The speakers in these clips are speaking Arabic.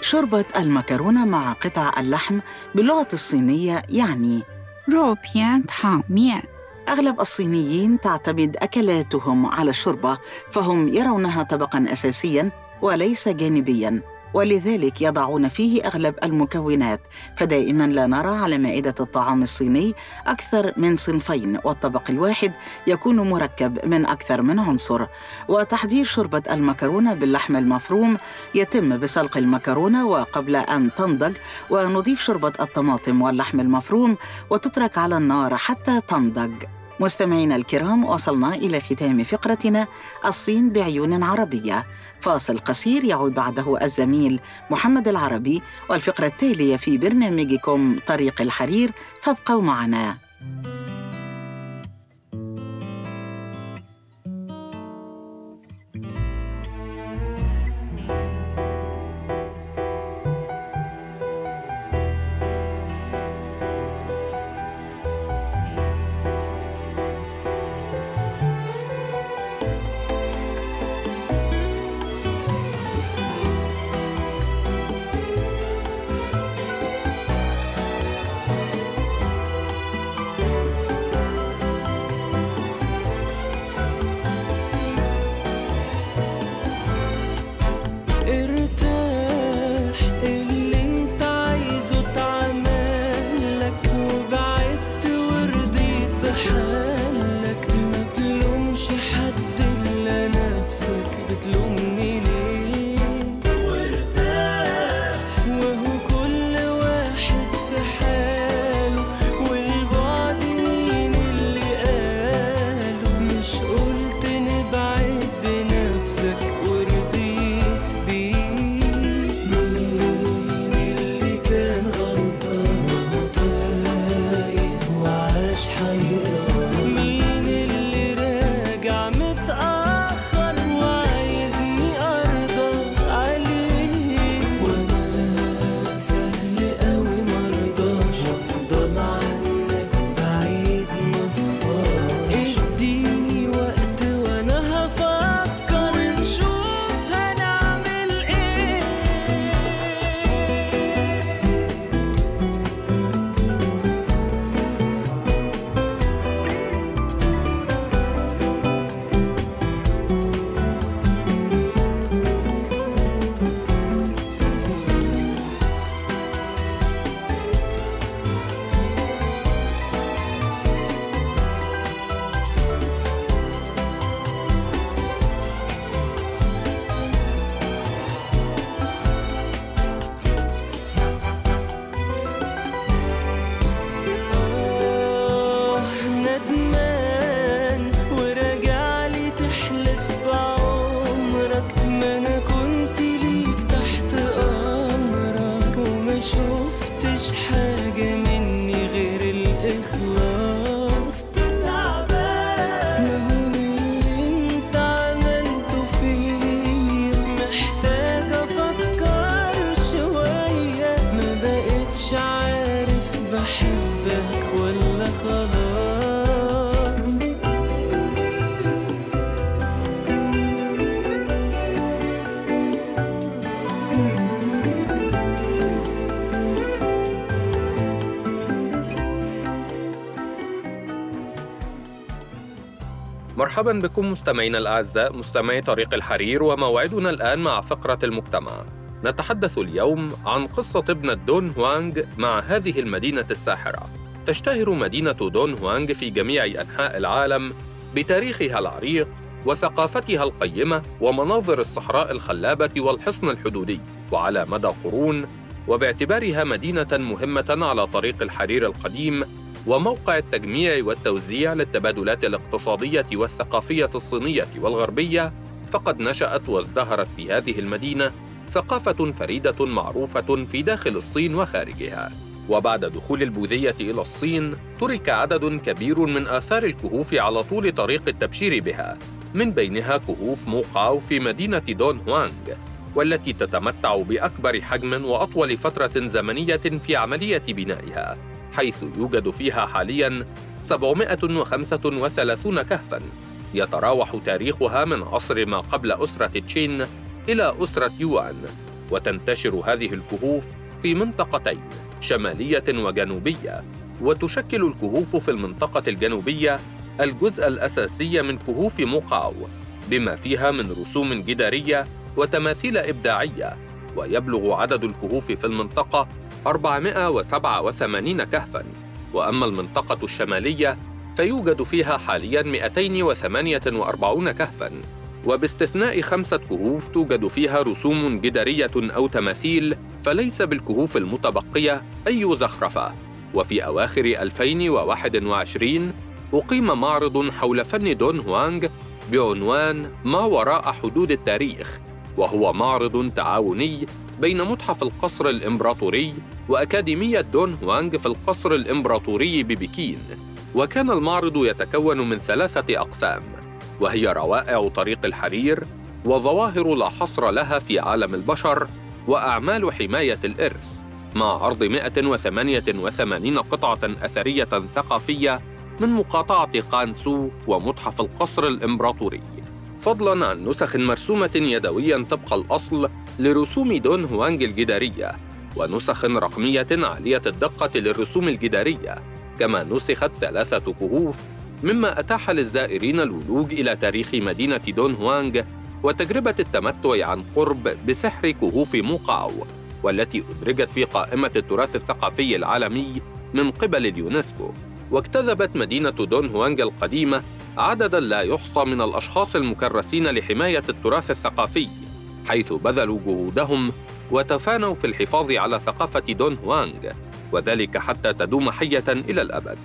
شوربة المكرونة مع قطع اللحم باللغة الصينية يعني روبيان أغلب الصينيين تعتمد أكلاتهم على الشوربة فهم يرونها طبقاً أساسياً وليس جانبياً. ولذلك يضعون فيه أغلب المكونات فدائما لا نرى على مائدة الطعام الصيني أكثر من صنفين والطبق الواحد يكون مركب من أكثر من عنصر. وتحضير شوربة المكرونة باللحم المفروم يتم بسلق المكرونة وقبل أن تنضج ونضيف شوربة الطماطم واللحم المفروم وتترك على النار حتى تنضج. مستمعينا الكرام وصلنا إلى ختام فقرتنا الصين بعيون عربية. فاصل قصير يعود بعده الزميل محمد العربي والفقرة التالية في برنامجكم طريق الحرير فابقوا معنا. مرحبا بكم مستمعينا الأعزاء مستمعي طريق الحرير وموعدنا الآن مع فقرة المجتمع. نتحدث اليوم عن قصة ابنة دون هوانغ مع هذه المدينة الساحرة. تشتهر مدينة دون هوانغ في جميع أنحاء العالم بتاريخها العريق وثقافتها القيمة ومناظر الصحراء الخلابة والحصن الحدودي. وعلى مدى قرون وباعتبارها مدينة مهمة على طريق الحرير القديم وموقع التجميع والتوزيع للتبادلات الاقتصادية والثقافية الصينية والغربية فقد نشأت وازدهرت في هذه المدينة ثقافة فريدة معروفة في داخل الصين وخارجها. وبعد دخول البوذية إلى الصين، ترك عدد كبير من آثار الكهوف على طول طريق التبشير بها، من بينها كهوف موقاو في مدينة دون هوانغ، والتي تتمتع بأكبر حجم وأطول فترة زمنية في عملية بنائها، حيث يوجد فيها حالياً 735 كهفاً، يتراوح تاريخها من عصر ما قبل أسرة تشين إلى أسرة يوان، وتنتشر هذه الكهوف في منطقتين شمالية وجنوبية، وتشكل الكهوف في المنطقة الجنوبية الجزء الأساسي من كهوف موقاو، بما فيها من رسوم جدارية وتماثيل إبداعية، ويبلغ عدد الكهوف في المنطقة 487 كهفاً، وأما المنطقة الشمالية فيوجد فيها حالياً 248 كهفاً، وباستثناء خمسة كهوف توجد فيها رسوم جدارية أو تماثيل فليس بالكهوف المتبقية أي زخرفة. وفي أواخر 2021 أقيم معرض حول فن دون هوانغ بعنوان ما وراء حدود التاريخ. وهو معرض تعاوني بين متحف القصر الإمبراطوري وأكاديمية دون هوانغ في القصر الإمبراطوري ببكين وكان المعرض يتكون من ثلاثة أقسام وهي روائع طريق الحرير وظواهر لا حصر لها في عالم البشر وأعمال حماية الإرث مع عرض 188 قطعة أثرية ثقافية من مقاطعة قانسو ومتحف القصر الإمبراطوري. فضلاً عن نسخ مرسومة يدوياً طبق الأصل لرسوم دون هوانغ الجدارية ونسخ رقمية عالية الدقة للرسوم الجدارية كما نسخت ثلاثة كهوف مما أتاح للزائرين الولوج إلى تاريخ مدينة دون هوانغ وتجربة التمتع عن قرب بسحر كهوف موقاو والتي أدرجت في قائمة التراث الثقافي العالمي من قبل اليونسكو. واجتذبت مدينة دون هوانغ القديمة عددا لا يحصى من الأشخاص المكرسين لحماية التراث الثقافي. حيث بذلوا جهودهم وتفانوا في الحفاظ على ثقافة دون هوانغ وذلك حتى تدوم حية إلى الأبد.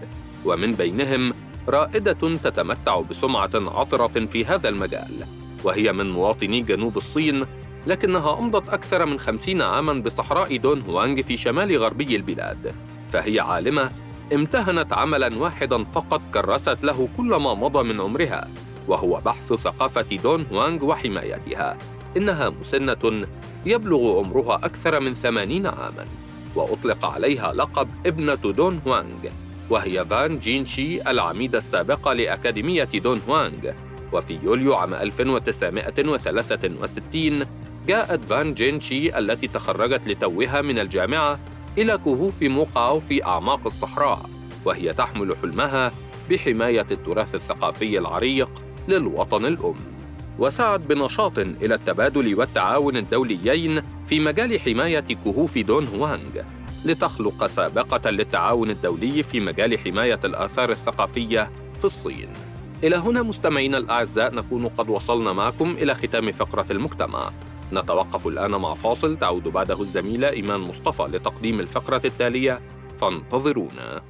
ومن بينهم رائدة تتمتع بسمعة عطرة في هذا المجال وهي من مواطني جنوب الصين لكنها أمضت أكثر من خمسين عاماً بصحراء دون هوانغ في شمال غربي البلاد. فهي عالمة امتهنت عملاً واحداً فقط كرست له كل ما مضى من عمرها وهو بحث ثقافة دون هوانغ وحمايتها. إنها مسنة يبلغ عمرها أكثر من ثمانين عاماً وأطلق عليها لقب ابنة دون هوانغ وهي فان جينشي العميدة السابقة لأكاديمية دون هوانغ. وفي يوليو عام 1963 جاءت فان جينشي التي تخرجت لتوها من الجامعة إلى كهوف موقاو في أعماق الصحراء وهي تحمل حلمها بحماية التراث الثقافي العريق للوطن الأم. وسعت بنشاط إلى التبادل والتعاون الدوليين في مجال حماية كهوف دون هوانغ لتخلق سابقة للتعاون الدولي في مجال حماية الآثار الثقافية في الصين. إلى هنا مستمعينا الأعزاء نكون قد وصلنا معكم إلى ختام فقرة المجتمع. نتوقف الآن مع فاصل تعود بعده الزميلة إيمان مصطفى لتقديم الفقرة التالية فانتظرونا.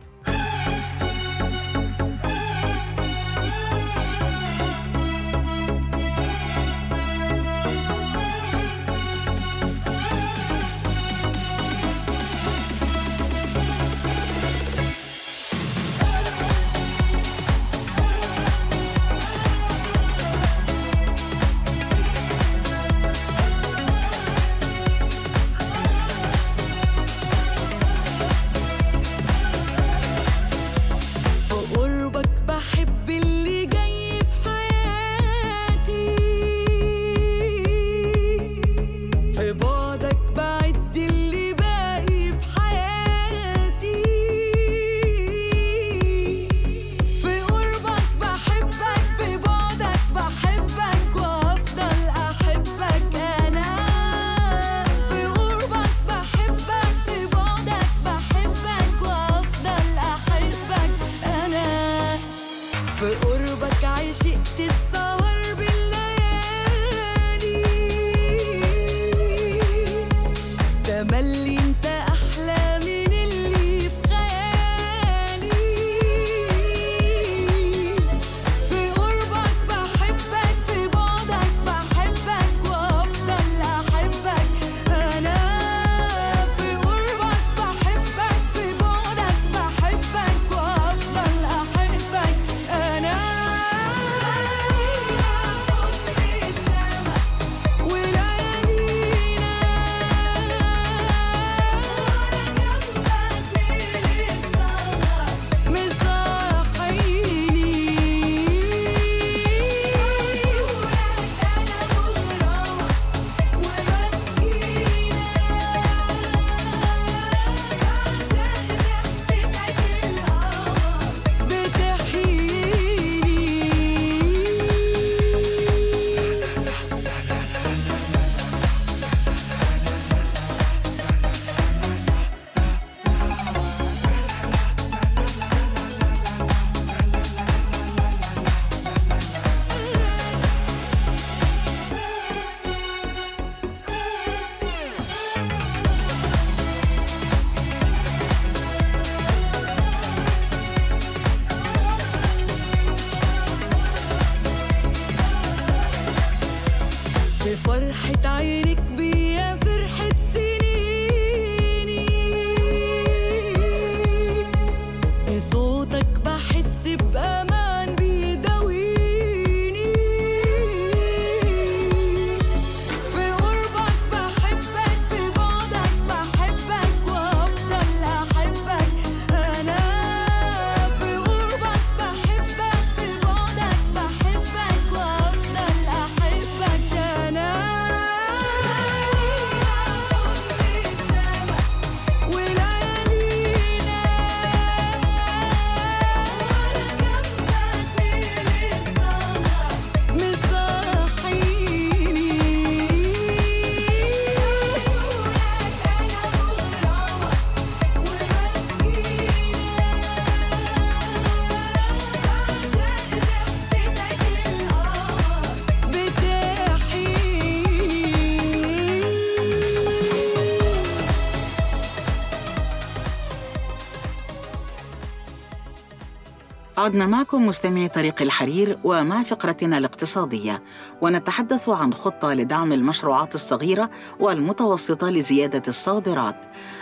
عدنا معكم مستمعي طريق الحرير ومع فقرتنا الاقتصادية. ونتحدث عن خطة لدعم المشروعات الصغيرة والمتوسطة لزيادة الصادرات.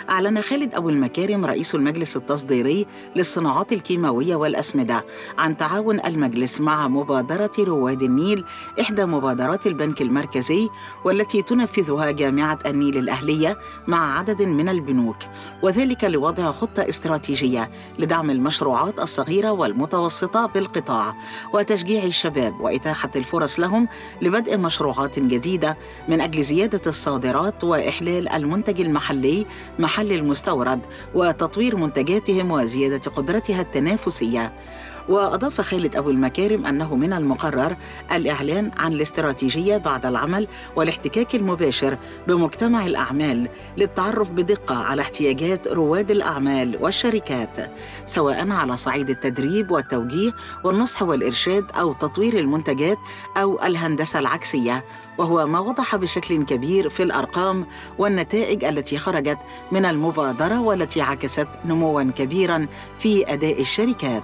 أعلن خالد أبو المكارم رئيس المجلس التصديري للصناعات الكيماوية والأسمدة عن تعاون المجلس مع مبادرة رواد النيل إحدى مبادرات البنك المركزي والتي تنفذها جامعة النيل الأهلية مع عدد من البنوك. وذلك لوضع خطة استراتيجية لدعم المشروعات الصغيرة والمتوسطة بالقطاع وتشجيع الشباب وإتاحة الفرص لهم لبدء مشروعات جديدة من أجل زيادة الصادرات وإحلال المنتج المحلي محل المستورد وتطوير منتجاتهم وزيادة قدرتها التنافسية. وأضاف خالد أبو المكارم أنه من المقرر الإعلان عن الاستراتيجية بعد العمل والاحتكاك المباشر بمجتمع الأعمال للتعرف بدقة على احتياجات رواد الأعمال والشركات سواء على صعيد التدريب والتوجيه والنصح والإرشاد أو تطوير المنتجات أو الهندسة العكسية. وهو ما وضح بشكل كبير في الأرقام والنتائج التي خرجت من المبادرة والتي عكست نموا كبيرا في أداء الشركات.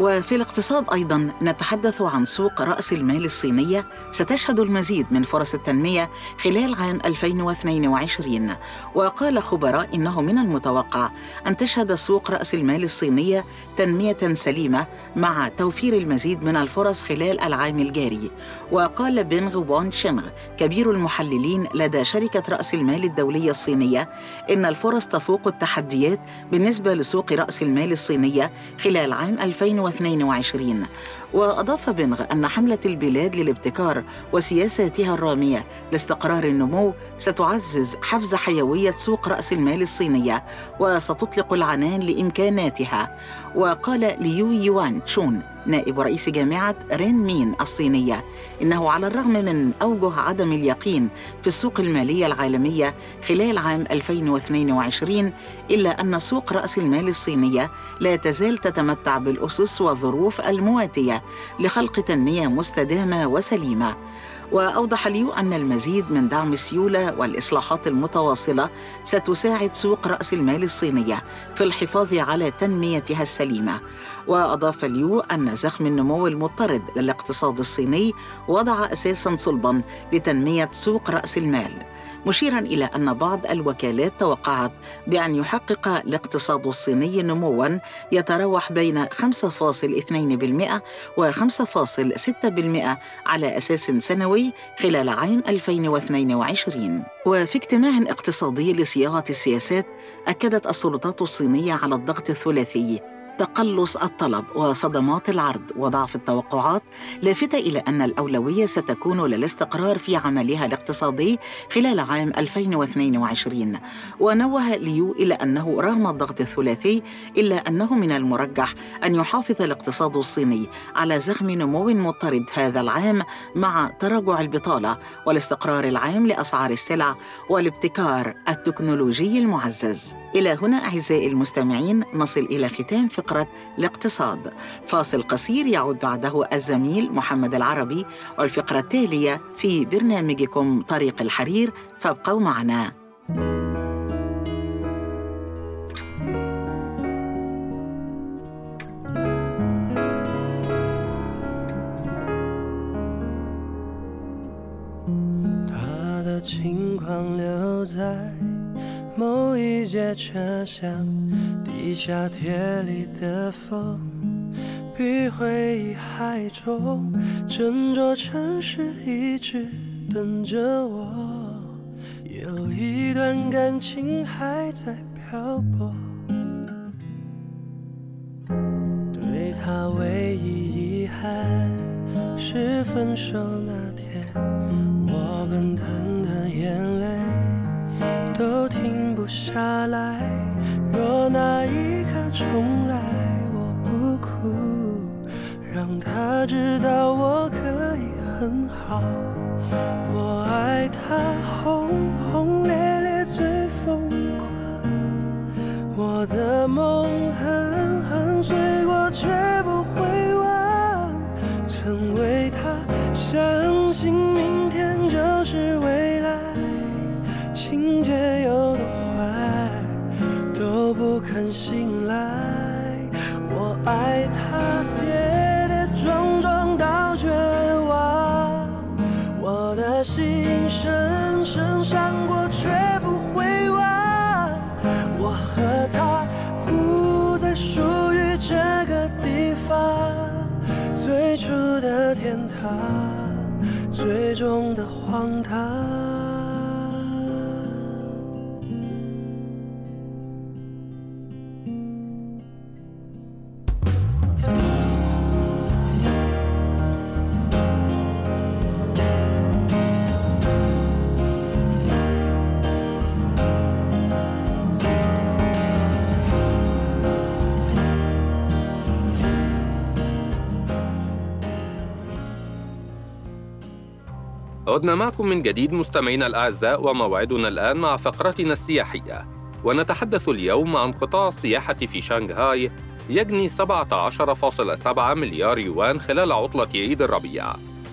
وفي الاقتصاد أيضا نتحدث عن سوق رأس المال الصينية ستشهد المزيد من فرص التنمية خلال عام 2022 وقال خبراء إنه من المتوقع أن تشهد سوق رأس المال الصينية تنمية سليمة مع توفير المزيد من الفرص خلال العام الجاري. وقال بينغ وون شينغ كبير المحللين لدى شركة رأس المال الدولية الصينية إن الفرص تفوق التحديات بالنسبة لسوق رأس المال الصينية خلال عام 2022 2022 وأضاف بنغ أن حملة البلاد للابتكار وسياساتها الرامية لاستقرار النمو ستعزز حفز حيوية سوق رأس المال الصينية وستطلق العنان لإمكاناتها. وقال ليو يوان تشون نائب رئيس جامعة رين مين الصينية إنه على الرغم من أوجه عدم اليقين في السوق المالية العالمية خلال عام 2022 إلا أن سوق رأس المال الصينية لا تزال تتمتع بالأسس والظروف المواتية لخلق تنمية مستدامة وسليمة. وأوضح ليو أن المزيد من دعم السيولة والإصلاحات المتواصلة ستساعد سوق رأس المال الصينية في الحفاظ على تنميتها السليمة. وأضاف ليو أن زخم النمو المضطرد للاقتصاد الصيني وضع أساسا صلبا لتنمية سوق رأس المال. مشيرا إلى أن بعض الوكالات توقعت بأن يحقق الاقتصاد الصيني نموا يتراوح بين 5.2% و 5.6% على أساس سنوي خلال عام 2022 وفي اجتماع اقتصادي لصياغة السياسات أكدت السلطات الصينية على الضغط الثلاثي تقلص الطلب وصدمات العرض وضعف التوقعات لافته إلى أن الأولوية ستكون للاستقرار في عملها الاقتصادي خلال عام 2022 ونوه ليو إلى أنه رغم الضغط الثلاثي إلا أنه من المرجح أن يحافظ الاقتصاد الصيني على زخم نمو مضطرد هذا العام مع تراجع البطالة والاستقرار العام لأسعار السلع والابتكار التكنولوجي المعزز. إلى هنا أعزائي المستمعين نصل إلى ختام فقرة الاقتصاد. فاصل قصير يعود بعده الزميل محمد العربي والفقرة التالية في برنامجكم طريق الحرير. فابقوا معنا. 他一节车厢，地下铁里的风比回忆还重，整座城市一直等着我，有一段感情还在漂泊。对他唯一遗憾是分手那天，我们的下来。若那一刻重来，我不哭，让他知道我可以很好。我爱他轰轰烈烈最疯狂。我的梦狠狠碎过，却不会忘。曾为他相信明天就是未不肯醒来。我爱他跌跌撞撞到绝望，我的心深深伤过，却不会忘。我和他不再属于这个地方，最初的天堂，最终的荒唐。عدنا معكم من جديد مستمعينا الأعزاء وموعدنا الآن مع فقرتنا السياحية. ونتحدث اليوم عن قطاع السياحة في شانغهاي يجني 17.7 مليار يوان خلال عطلة عيد الربيع.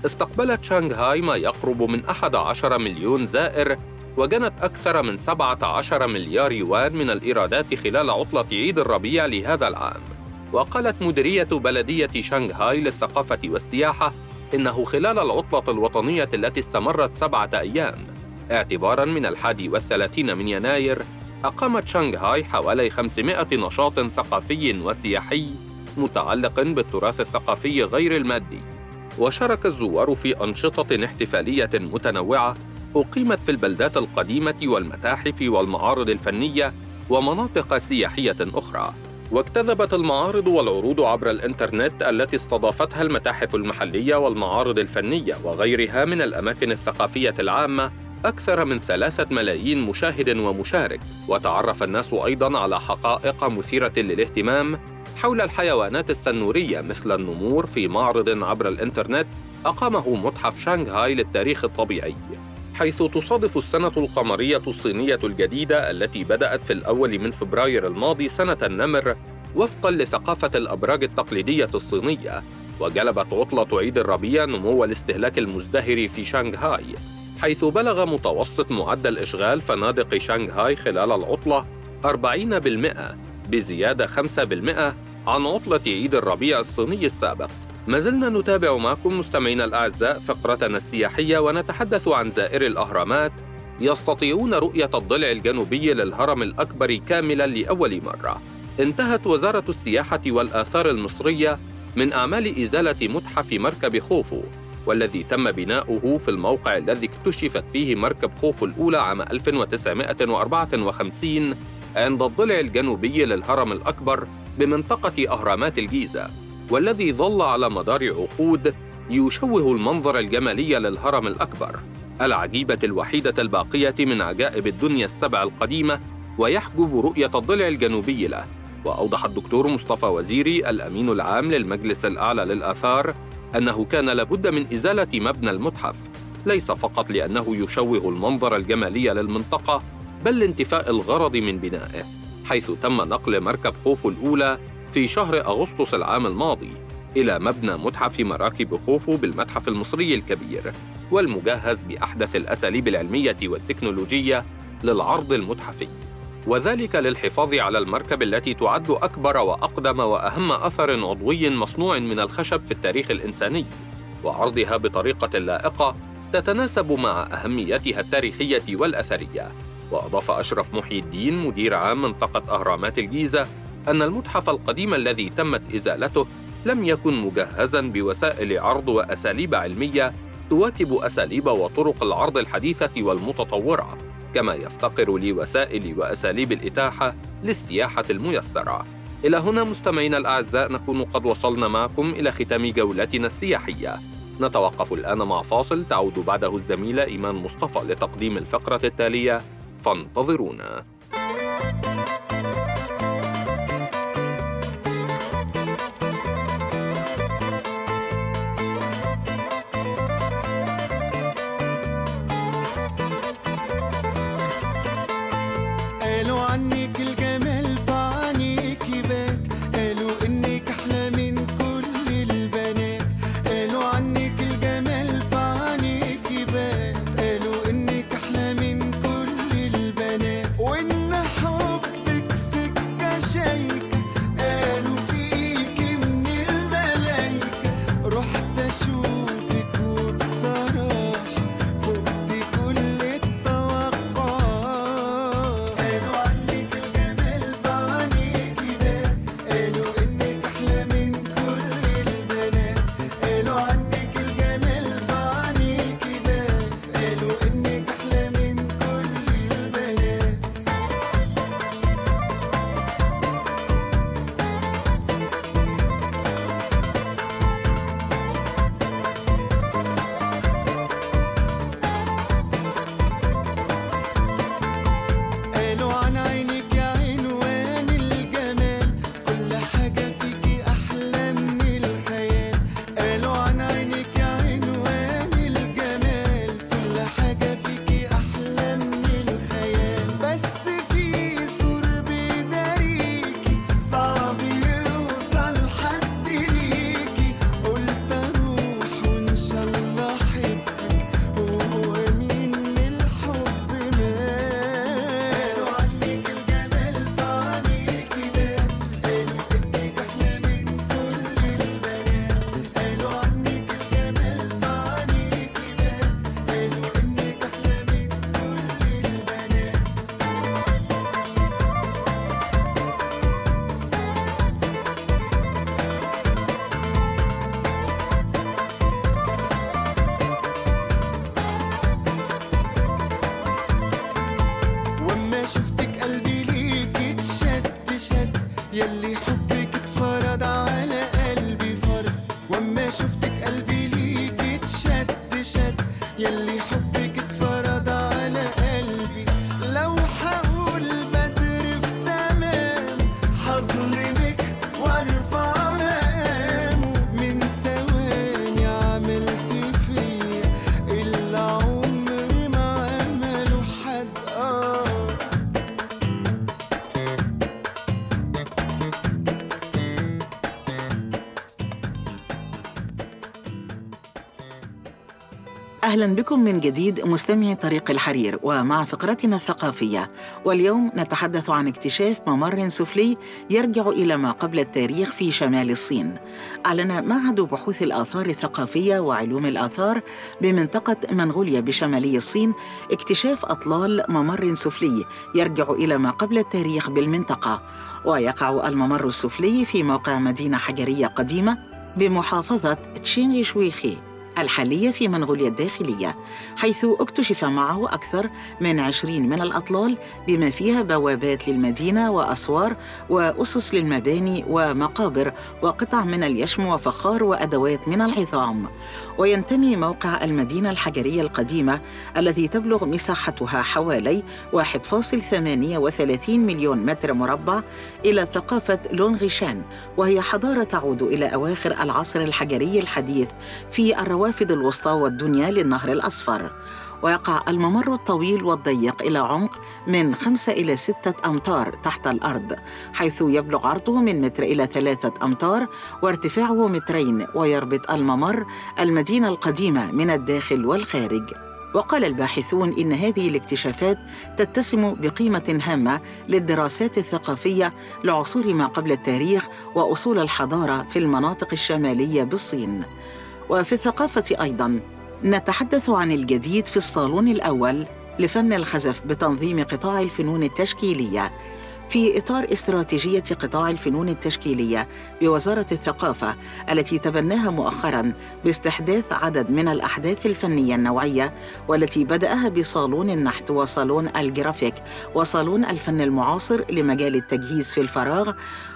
استقبلت شانغهاي ما يقرب من 11 مليون زائر وجنت أكثر من 17 مليار يوان من الإيرادات خلال عطلة عيد الربيع لهذا العام. وقالت مديرية بلدية شانغهاي للثقافة والسياحة إنه خلال العطلة الوطنية التي استمرت سبعة أيام اعتباراً من الحادي والثلاثين من يناير أقامت شانغهاي حوالي 500 نشاط ثقافي وسياحي متعلق بالتراث الثقافي غير المادي. وشارك الزوار في أنشطة احتفالية متنوعة أقيمت في البلدات القديمة والمتاحف والمعارض الفنية ومناطق سياحية أخرى. واجتذبت المعارض والعروض عبر الإنترنت التي استضافتها المتاحف المحلية والمعارض الفنية وغيرها من الأماكن الثقافية العامة أكثر من ثلاثة ملايين مشاهد ومشارك. وتعرف الناس أيضا على حقائق مثيرة للاهتمام حول الحيوانات السنورية مثل النمور في معرض عبر الإنترنت أقامه متحف شانغهاي للتاريخ الطبيعي. حيث تصادف السنة القمرية الصينية الجديدة التي بدأت في الأول من فبراير الماضي سنة النمر وفقاً لثقافة الأبراج التقليدية الصينية وجلبت عطلة عيد الربيع نمو الاستهلاك المزدهر في شانغهاي. حيث بلغ متوسط معدل إشغال فنادق شانغهاي خلال العطلة 40% بزيادة 5% عن عطلة عيد الربيع الصيني السابق. ما زلنا نتابع معكم مستمعينا الأعزاء فقرتنا السياحية ونتحدث عن زائري الأهرامات يستطيعون رؤية الضلع الجنوبي للهرم الأكبر كاملاً لأول مرة. انتهت وزارة السياحة والآثار المصرية من أعمال إزالة متحف مركب خوفو والذي تم بناؤه في الموقع الذي اكتشفت فيه مركب خوفو الأولى عام 1954 عند الضلع الجنوبي للهرم الأكبر بمنطقة أهرامات الجيزة. والذي ظل على مدار عقود يشوه المنظر الجمالي للهرم الأكبر العجيبة الوحيدة الباقية من عجائب الدنيا السبع القديمة ويحجب رؤية الضلع الجنوبي له. وأوضح الدكتور مصطفى وزيري الأمين العام للمجلس الأعلى للآثار أنه كان لابد من إزالة مبنى المتحف ليس فقط لأنه يشوه المنظر الجمالي للمنطقة بل لانتفاء الغرض من بنائه حيث تم نقل مركب خوفو الأولى في شهر أغسطس العام الماضي إلى مبنى متحف مراكب خوفو بالمتحف المصري الكبير والمجهز بأحدث الأساليب العلمية والتكنولوجية للعرض المتحفي. وذلك للحفاظ على المركب التي تعد أكبر وأقدم وأهم أثر عضوي مصنوع من الخشب في التاريخ الإنساني. وعرضها بطريقة لائقة تتناسب مع أهميتها التاريخية والأثرية. وأضاف أشرف محي الدين مدير عام منطقة أهرامات الجيزة أن المتحف القديم الذي تمت إزالته لم يكن مجهزاً بوسائل عرض وأساليب علمية تواكب أساليب وطرق العرض الحديثة والمتطورة كما يفتقر لوسائل وأساليب الإتاحة للسياحة الميسرة. إلى هنا مستمعينا الأعزاء نكون قد وصلنا معكم إلى ختام جولتنا السياحية. نتوقف الآن مع فاصل تعود بعده الزميلة إيمان مصطفى لتقديم الفقرة التالية. فانتظرونا. One. ಎಲ್ಲಿ ಸುತ್ತ أهلا بكم من جديد مستمعي طريق الحرير ومع فقرتنا الثقافية. واليوم نتحدث عن اكتشاف ممر سفلي يرجع إلى ما قبل التاريخ في شمال الصين. أعلن معهد بحوث الآثار الثقافية وعلوم الآثار بمنطقة منغوليا بشمالي الصين اكتشاف أطلال ممر سفلي يرجع إلى ما قبل التاريخ بالمنطقة. ويقع الممر السفلي في موقع مدينة حجرية قديمة بمحافظة تشينغ شويخي الحالية في منغوليا الداخلية حيث اكتشف معه أكثر من عشرين من الأطلال بما فيها بوابات للمدينة وأسوار وأسس للمباني ومقابر وقطع من اليشم وفخار وأدوات من العظام. وينتمي موقع المدينة الحجرية القديمة الذي تبلغ مساحتها حوالي 1.38 مليون متر مربع إلى ثقافة لونغيشان وهي حضارة تعود إلى أواخر العصر الحجري الحديث في الروافد الوسطى والدنيا للنهر الأصفر. ويقع الممر الطويل والضيق إلى عمق من خمسة إلى ستة أمتار تحت الأرض حيث يبلغ عرضه من متر إلى ثلاثة أمتار وارتفاعه مترين ويربط الممر المدينة القديمة من الداخل والخارج. وقال الباحثون إن هذه الاكتشافات تتسم بقيمة هامة للدراسات الثقافية لعصور ما قبل التاريخ وأصول الحضارة في المناطق الشمالية بالصين. وفي الثقافة أيضاً. نتحدث عن الجديد في الصالون الأول لفن الخزف بتنظيم قطاع الفنون التشكيلية. في إطار استراتيجية قطاع الفنون التشكيلية بوزارة الثقافة التي تبناها مؤخراً باستحداث عدد من الأحداث الفنية النوعية والتي بدأها بصالون النحت وصالون الجرافيك وصالون الفن المعاصر لمجال التجهيز في الفراغ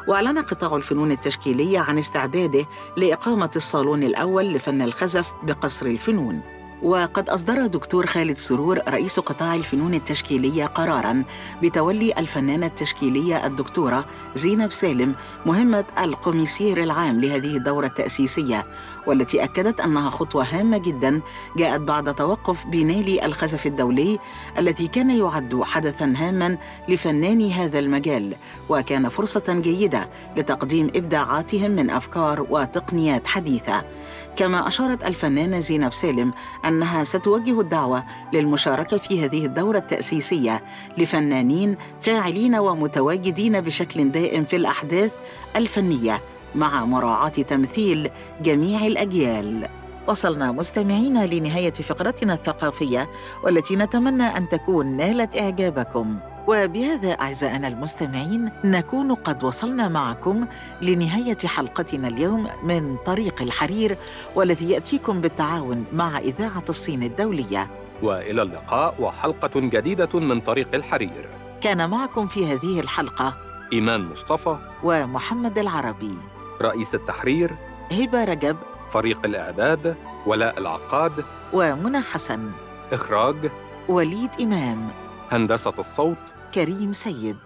وأعلن قطاع الفنون التشكيلية عن استعداده لإقامة الصالون الأول لفن الخزف بقصر الفنون. وقد أصدر دكتور خالد سرور رئيس قطاع الفنون التشكيلية قراراً بتولي الفنانة التشكيلية الدكتورة زينب سالم مهمة الكوميسير العام لهذه الدورة التأسيسية والتي أكدت أنها خطوة هامة جدا جاءت بعد توقف بينالي الخزف الدولي الذي كان يعد حدثا هاما لفناني هذا المجال وكان فرصة جيدة لتقديم إبداعاتهم من أفكار وتقنيات حديثة. كما أشارت الفنانة زينب سالم أنها ستوجه الدعوة للمشاركة في هذه الدورة التأسيسية لفنانين فاعلين ومتواجدين بشكل دائم في الأحداث الفنية مع مراعاة تمثيل جميع الأجيال. وصلنا مستمعين لنهاية فقرتنا الثقافية والتي نتمنى أن تكون نالت إعجابكم. وبهذا أعزائنا المستمعين نكون قد وصلنا معكم لنهاية حلقتنا اليوم من طريق الحرير والذي يأتيكم بالتعاون مع إذاعة الصين الدولية. وإلى اللقاء وحلقة جديدة من طريق الحرير. كان معكم في هذه الحلقة إيمان مصطفى. ومحمد العربي. رئيس التحرير. هبة رجب. فريق الإعداد ولاء العقاد ومنى حسن إخراج وليد إمام هندسة الصوت كريم سيد.